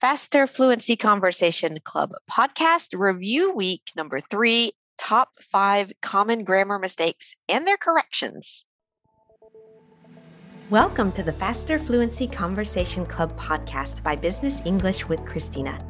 Faster Fluency Conversation Club podcast review week number three top five common grammar mistakes and their corrections. Welcome to the Faster Fluency Conversation Club podcast by Business English with Christina.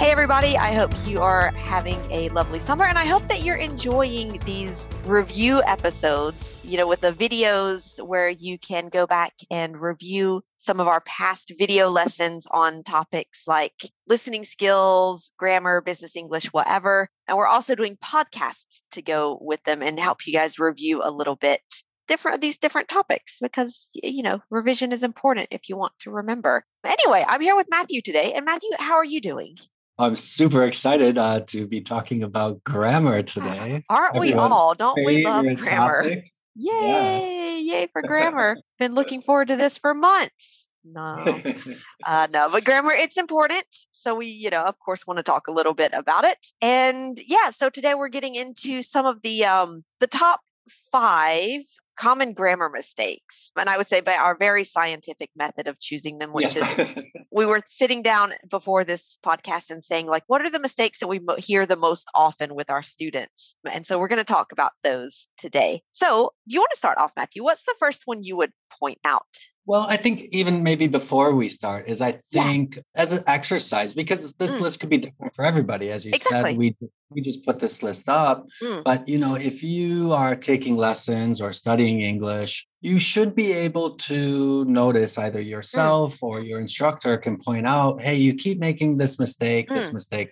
Hey, everybody. I hope you are having a lovely summer and I hope that you're enjoying these review episodes, you know, with the videos where you can go back and review some of our past video lessons on topics like listening skills, grammar, business English, whatever. And we're also doing podcasts to go with them and help you guys review a little bit different these different topics because you know revision is important if you want to remember anyway i'm here with matthew today and matthew how are you doing I'm super excited uh, to be talking about grammar today. Aren't we all? Don't we love grammar? Topic. Yay! Yeah. Yay for grammar. Been looking forward to this for months. No, uh, no, but grammar, it's important. So we, you know, of course, want to talk a little bit about it. And yeah, so today we're getting into some of the um the top five common grammar mistakes. And I would say by our very scientific method of choosing them, which is we were sitting down before this podcast and saying, like, what are the mistakes that we mo- hear the most often with our students? And so we're going to talk about those today. So, you want to start off, Matthew? What's the first one you would point out? Well, I think even maybe before we start is I think yeah. as an exercise because this mm. list could be different for everybody. As you exactly. said, we we just put this list up. Mm. But you know, if you are taking lessons or studying English, you should be able to notice either mm. yourself mm. or your instructor can point out, hey, you keep making this mistake, this mm. mistake,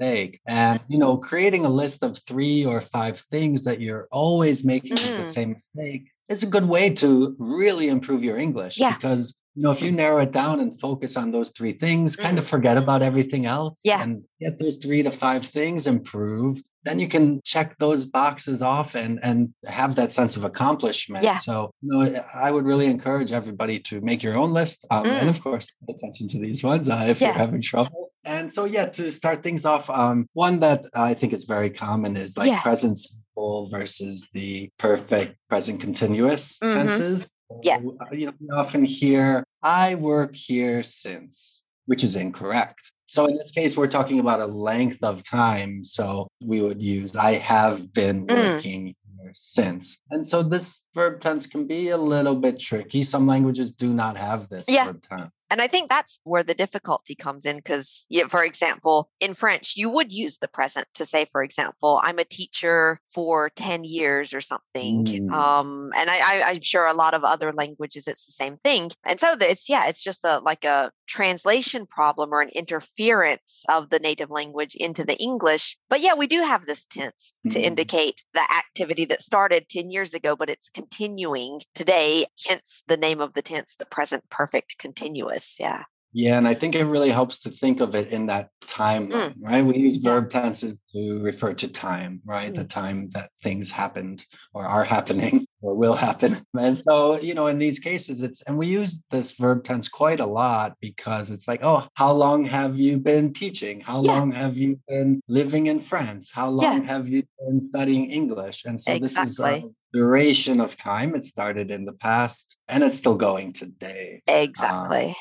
mistake. And you know, creating a list of three or five things that you're always making the mm. same mistake is a good way to really improve your English. Yeah. Because you know, if you narrow it down and focus on those three things, kind of mm. forget about everything else yeah. and get those three to five things improved, then you can check those boxes off and and have that sense of accomplishment. Yeah. So, you know, I would really encourage everybody to make your own list. Um, mm. And of course, pay attention to these ones uh, if yeah. you're having trouble. And so, yeah, to start things off, um, one that I think is very common is like yeah. present simple versus the perfect present continuous mm-hmm. tenses. Yeah. Uh, you know, we often hear, I work here since, which is incorrect. So in this case, we're talking about a length of time. So we would use, I have been mm. working here since. And so this verb tense can be a little bit tricky. Some languages do not have this yeah. verb tense. And I think that's where the difficulty comes in because, for example, in French, you would use the present to say, for example, I'm a teacher for 10 years or something. Mm. Um, and I, am sure a lot of other languages, it's the same thing. And so it's, yeah, it's just a like a translation problem or an interference of the native language into the English. But yeah, we do have this tense mm. to indicate the activity that started 10 years ago, but it's continuing today, hence the name of the tense, the present perfect continuous. Yeah. Yeah, and I think it really helps to think of it in that time, mm. right? We use verb tenses to refer to time, right? Mm. The time that things happened or are happening or will happen. And so, you know, in these cases, it's, and we use this verb tense quite a lot because it's like, oh, how long have you been teaching? How yeah. long have you been living in France? How long yeah. have you been studying English? And so exactly. this is a duration of time. It started in the past and it's still going today. Exactly. Um,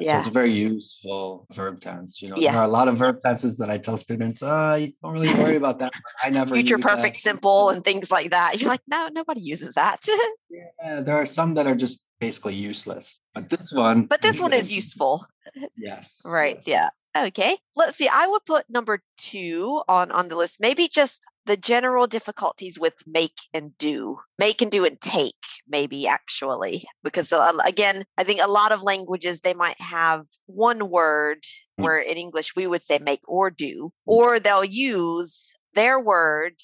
yeah. So it's a very useful verb tense. You know, yeah. there are a lot of verb tenses that I tell students, uh, you don't really worry about that. I never future perfect that. simple and things like that. You're like, no, nobody uses that. yeah, there are some that are just basically useless. But this one But this one is useful. Yes. right. Yes. Yeah. Okay. Let's see. I would put number two on on the list. Maybe just the general difficulties with make and do, make and do and take, maybe actually, because again, I think a lot of languages they might have one word mm. where in English we would say make or do, mm. or they'll use their word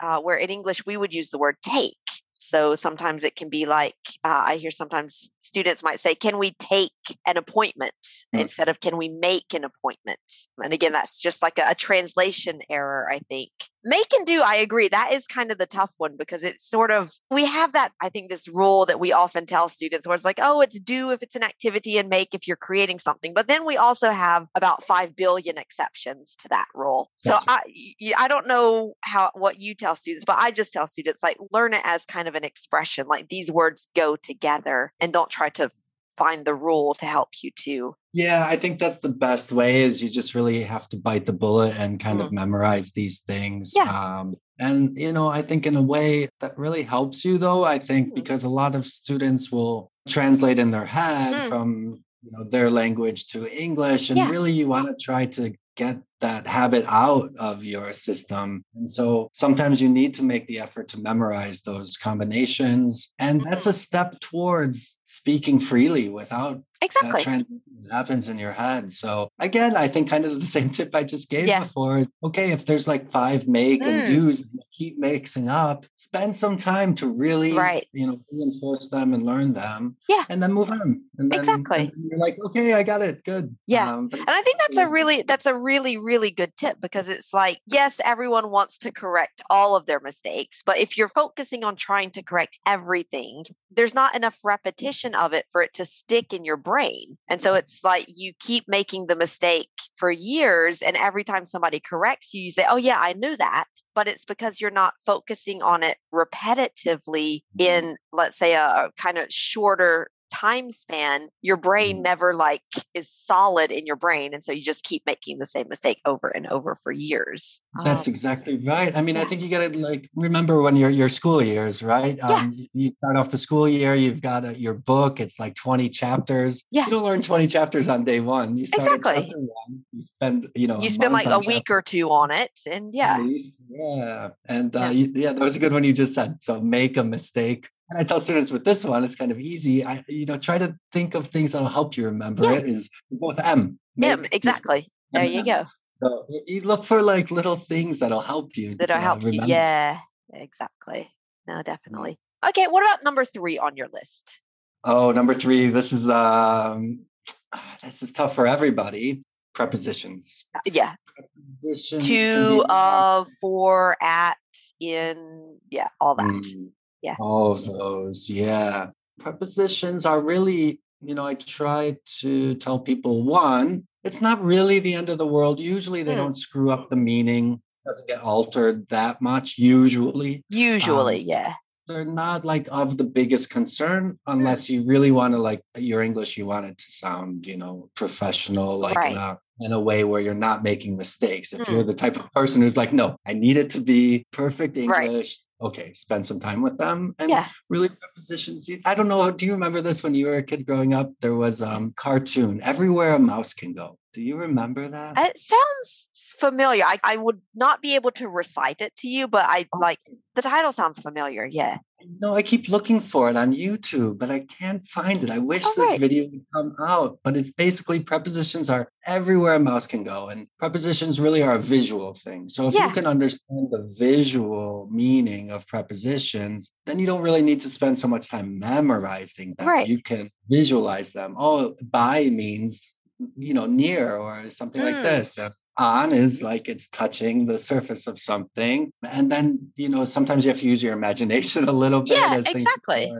uh, where in English we would use the word take. So sometimes it can be like, uh, I hear sometimes students might say, Can we take an appointment mm. instead of can we make an appointment? And again, that's just like a, a translation error, I think. Make and do, I agree. That is kind of the tough one because it's sort of, we have that, I think, this rule that we often tell students where it's like, oh, it's do if it's an activity and make if you're creating something. But then we also have about 5 billion exceptions to that rule. So I, I don't know how, what you tell students, but I just tell students like learn it as kind of an expression, like these words go together and don't try to find the rule to help you to yeah i think that's the best way is you just really have to bite the bullet and kind mm-hmm. of memorize these things yeah. Um, and you know i think in a way that really helps you though i think mm-hmm. because a lot of students will translate in their head mm. from you know their language to english and yeah. really you want to try to get that habit out of your system. And so sometimes you need to make the effort to memorize those combinations. And that's a mm-hmm. step towards speaking freely without exactly happens in your head. So again, I think kind of the same tip I just gave yeah. before. Okay, if there's like five make mm. and do's keep mixing up, spend some time to really right. you know reinforce them and learn them. Yeah. And then move on. And then, exactly. And you're like, okay, I got it. Good. Yeah. Um, and I think that's a really that's a really, really good tip because it's like, yes, everyone wants to correct all of their mistakes, but if you're focusing on trying to correct everything, there's not enough repetition of it for it to stick in your brain. And so it's like you keep making the mistake for years. And every time somebody corrects you, you say, Oh, yeah, I knew that. But it's because you're not focusing on it repetitively mm-hmm. in, let's say, a, a kind of shorter time span, your brain mm-hmm. never like is solid in your brain. And so you just keep making the same mistake over and over for years. That's um, exactly right. I mean, yeah. I think you got to like remember when your your school years, right? Yeah. Um, you start off the school year, you've got a, your book, it's like 20 chapters. Yeah. You don't learn 20 chapters on day one. You start exactly. One, you spend, you know, you spend like a week or two on it. And yeah. Least, yeah. And uh, yeah. You, yeah, that was a good one you just said. So make a mistake and I tell students with this one, it's kind of easy. I, you know, try to think of things that'll help you remember yeah. it. Is both M. M, exactly. There you go. So you look for like little things that'll help you. That'll uh, help remember. you. Yeah, exactly. No, definitely. Okay, what about number three on your list? Oh, number three. This is um, this is tough for everybody. Prepositions. Uh, yeah. Prepositions. To, of, for, at, in, yeah, all that. Mm. Yeah. All of those. Yeah. Prepositions are really, you know, I try to tell people one, it's not really the end of the world. Usually they mm. don't screw up the meaning, doesn't get altered that much, usually. Usually, um, yeah. They're not like of the biggest concern mm. unless you really want to like your English, you want it to sound, you know, professional, like right. in, a, in a way where you're not making mistakes. If mm. you're the type of person who's like, no, I need it to be perfect English. Right okay, spend some time with them and yeah. really prepositions. I don't know. Do you remember this when you were a kid growing up? There was um cartoon everywhere a mouse can go. Do you remember that? It sounds familiar. I, I would not be able to recite it to you, but I like the title sounds familiar. Yeah. No, I keep looking for it on YouTube, but I can't find it. I wish oh, this right. video would come out, but it's basically prepositions are everywhere a mouse can go. And prepositions really are a visual thing. So if yeah. you can understand the visual meaning of prepositions, then you don't really need to spend so much time memorizing them. Right. You can visualize them. Oh, by means you know near or something mm. like this on is like it's touching the surface of something and then you know sometimes you have to use your imagination a little bit yeah exactly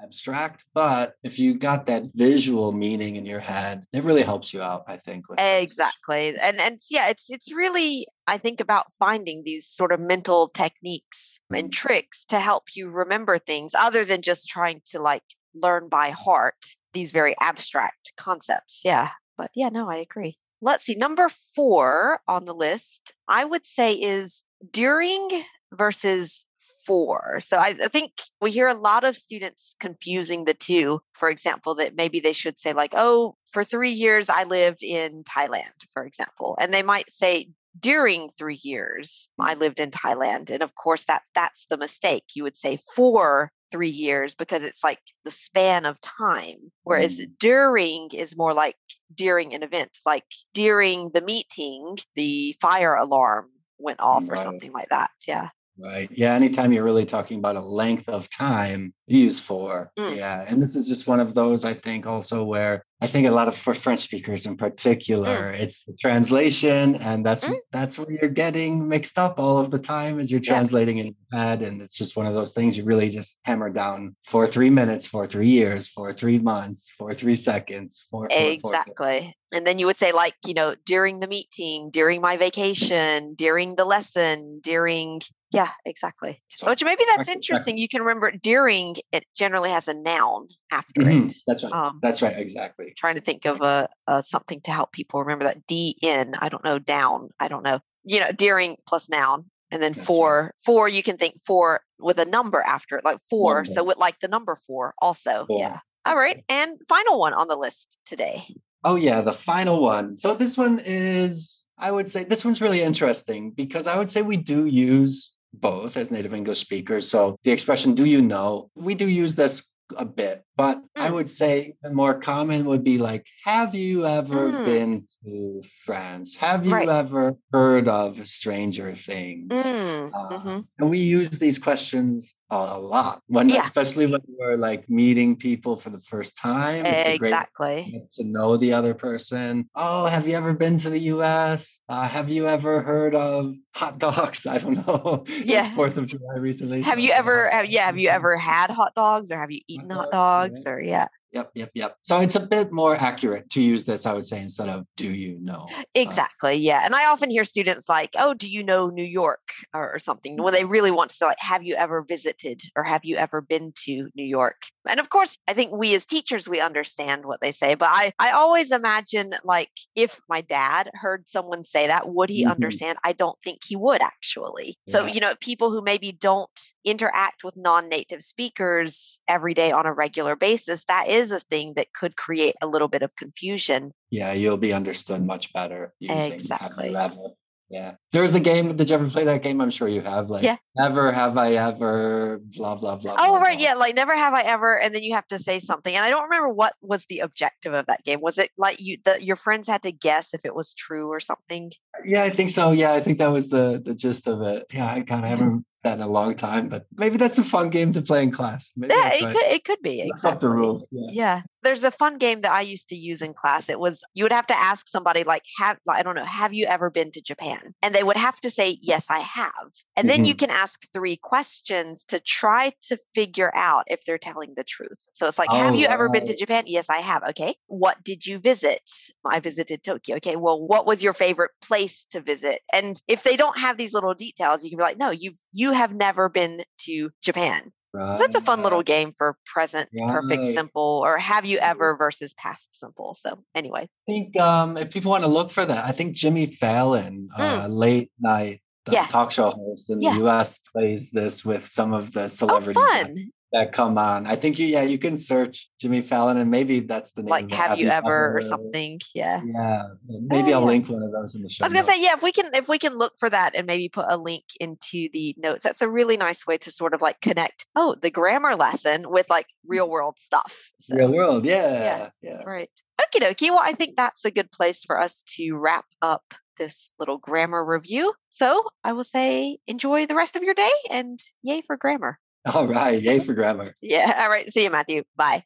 abstract but if you got that visual meaning in your head it really helps you out i think exactly and and yeah it's it's really i think about finding these sort of mental techniques and mm-hmm. tricks to help you remember things other than just trying to like learn by heart these very abstract concepts yeah but yeah no i agree let's see, number four on the list, I would say is during versus for. So I, I, think we hear a lot of students confusing the two. For example, that maybe they should say, like, oh, for three years I lived in Thailand, for example. And they might say during three years, I lived in Thailand. And of course, that that's the mistake. You would say for three years because it's like the span of time. Whereas mm. during is more like during an event, like during the meeting, the fire alarm went off right. or something like that. Yeah. Right. Yeah. Anytime you're really talking about a length of time, use for. Mm. Yeah. And this is just one of those, I think, also where I think a lot of for French speakers in particular, mm. it's the translation, and that's mm. that's where you're getting mixed up all of the time as you're translating yeah. in your head. And it's just one of those things you really just hammer down for three minutes, for three years, for three months, for three seconds, for exactly. and then you would say, like, you know, during the meeting, during my vacation, during the lesson, during yeah, exactly. Which maybe that's interesting. You can remember during it generally has a noun after mm-hmm. it. That's right. Um, that's right. Exactly. Trying to think of a, a, something to help people remember that D in. I don't know down. I don't know. You know, during plus noun, and then that's for right. for you can think four with a number after it, like four. Number. So with like the number four also. Four. Yeah. All right. And final one on the list today. Oh yeah, the final one. So this one is I would say this one's really interesting because I would say we do use both as native English speakers. So the expression, do you know? We do use this a bit, but mm. I would say the more common would be like, have you ever mm. been to France? Have you right. ever heard of Stranger Things? Mm. Uh, mm-hmm. And we use these questions a lot when yeah. especially when we're like meeting people for the first time it's exactly. to know the other person. Oh have you ever been to the us uh, have you ever heard of hot dogs? I don't know. Yeah. Fourth of july recently have you ever have, yeah have you ever had hot dogs or have you eaten hot dogs, hot dogs yeah. or yeah Yep, yep, yep. So it's a bit more accurate to use this, I would say, instead of do you know? Exactly. Uh, yeah. And I often hear students like, oh, do you know New York or, or something? When they really want to say, like, have you ever visited or have you ever been to New York? And of course, I think we as teachers, we understand what they say. But I, I always imagine like if my dad heard someone say that, would he mm-hmm. understand? I don't think he would actually. Yeah. So, you know, people who maybe don't interact with non native speakers every day on a regular basis, that is is a thing that could create a little bit of confusion. Yeah, you'll be understood much better using exactly. level. Yeah. There was a game. Did you ever play that game? I'm sure you have. Like, yeah. never have I ever, blah, blah, blah. Oh, blah, right. Blah. Yeah. Like, never have I ever. And then you have to say something. And I don't remember what was the objective of that game. Was it like you, the, your friends had to guess if it was true or something? Yeah, I think so. Yeah. I think that was the, the gist of it. Yeah. I kind of haven't that in a long time, but maybe that's a fun game to play in class. Maybe yeah, it could it could be exactly. the rules. Yeah. yeah. There's a fun game that I used to use in class. It was you would have to ask somebody like have I don't know, have you ever been to Japan? And they would have to say, Yes, I have. And then mm-hmm. you can ask three questions to try to figure out if they're telling the truth. So it's like, oh, have you right. ever been to Japan? Yes, I have. Okay. What did you visit? I visited Tokyo. Okay. Well, what was your favorite place to visit? And if they don't have these little details, you can be like, no, you've you have never been to Japan. Right. So that's a fun little game for present right. perfect simple or have you ever versus past simple. So anyway. I think um, if people want to look for that, I think Jimmy Fallon, mm. uh, late night yeah. talk show host in yeah. the US plays this with some of the celebrities. Oh, fun that come on. I think you, yeah, you can search Jimmy Fallon and maybe that's the name. Like, have, have, you, ever, ever, or something? Yeah. Yeah. Oh, maybe oh, I'll yeah. link one of those in the show. I was gonna say, yeah, if we can, if we can look for that and maybe put a link into the notes, that's a really nice way to sort of like connect. Oh, the grammar lesson with like real world stuff. So, real world, yeah, yeah, yeah. Right. Okie dokie. Well, I think that's a good place for us to wrap up this little grammar review. So I will say, enjoy the rest of your day and yay for grammar. All right. Yay for grammar. Yeah. All right. See you, Matthew. Bye.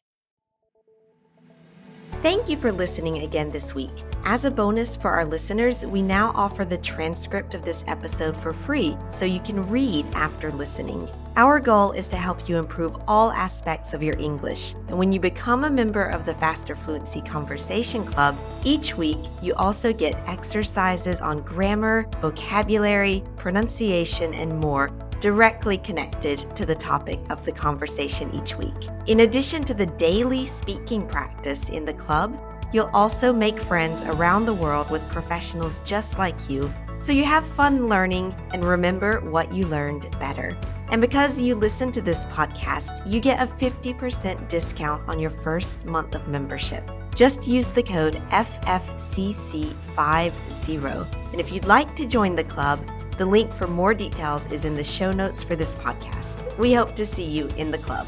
Thank you for listening again this week. As a bonus for our listeners, we now offer the transcript of this episode for free so you can read after listening. Our goal is to help you improve all aspects of your English. And when you become a member of the Faster Fluency Conversation Club, each week you also get exercises on grammar, vocabulary, pronunciation, and more directly connected to the topic of the conversation each week. In addition to the daily speaking practice in the club, you'll also make friends around the world with professionals just like you, so you have fun learning and remember what you learned better. And because you listen to this podcast, you get a 50% discount on your first month of membership. Just use the code FFCC50. And if you'd like to join the club, the link for more details is in the show notes for this podcast. We hope to see you in the club.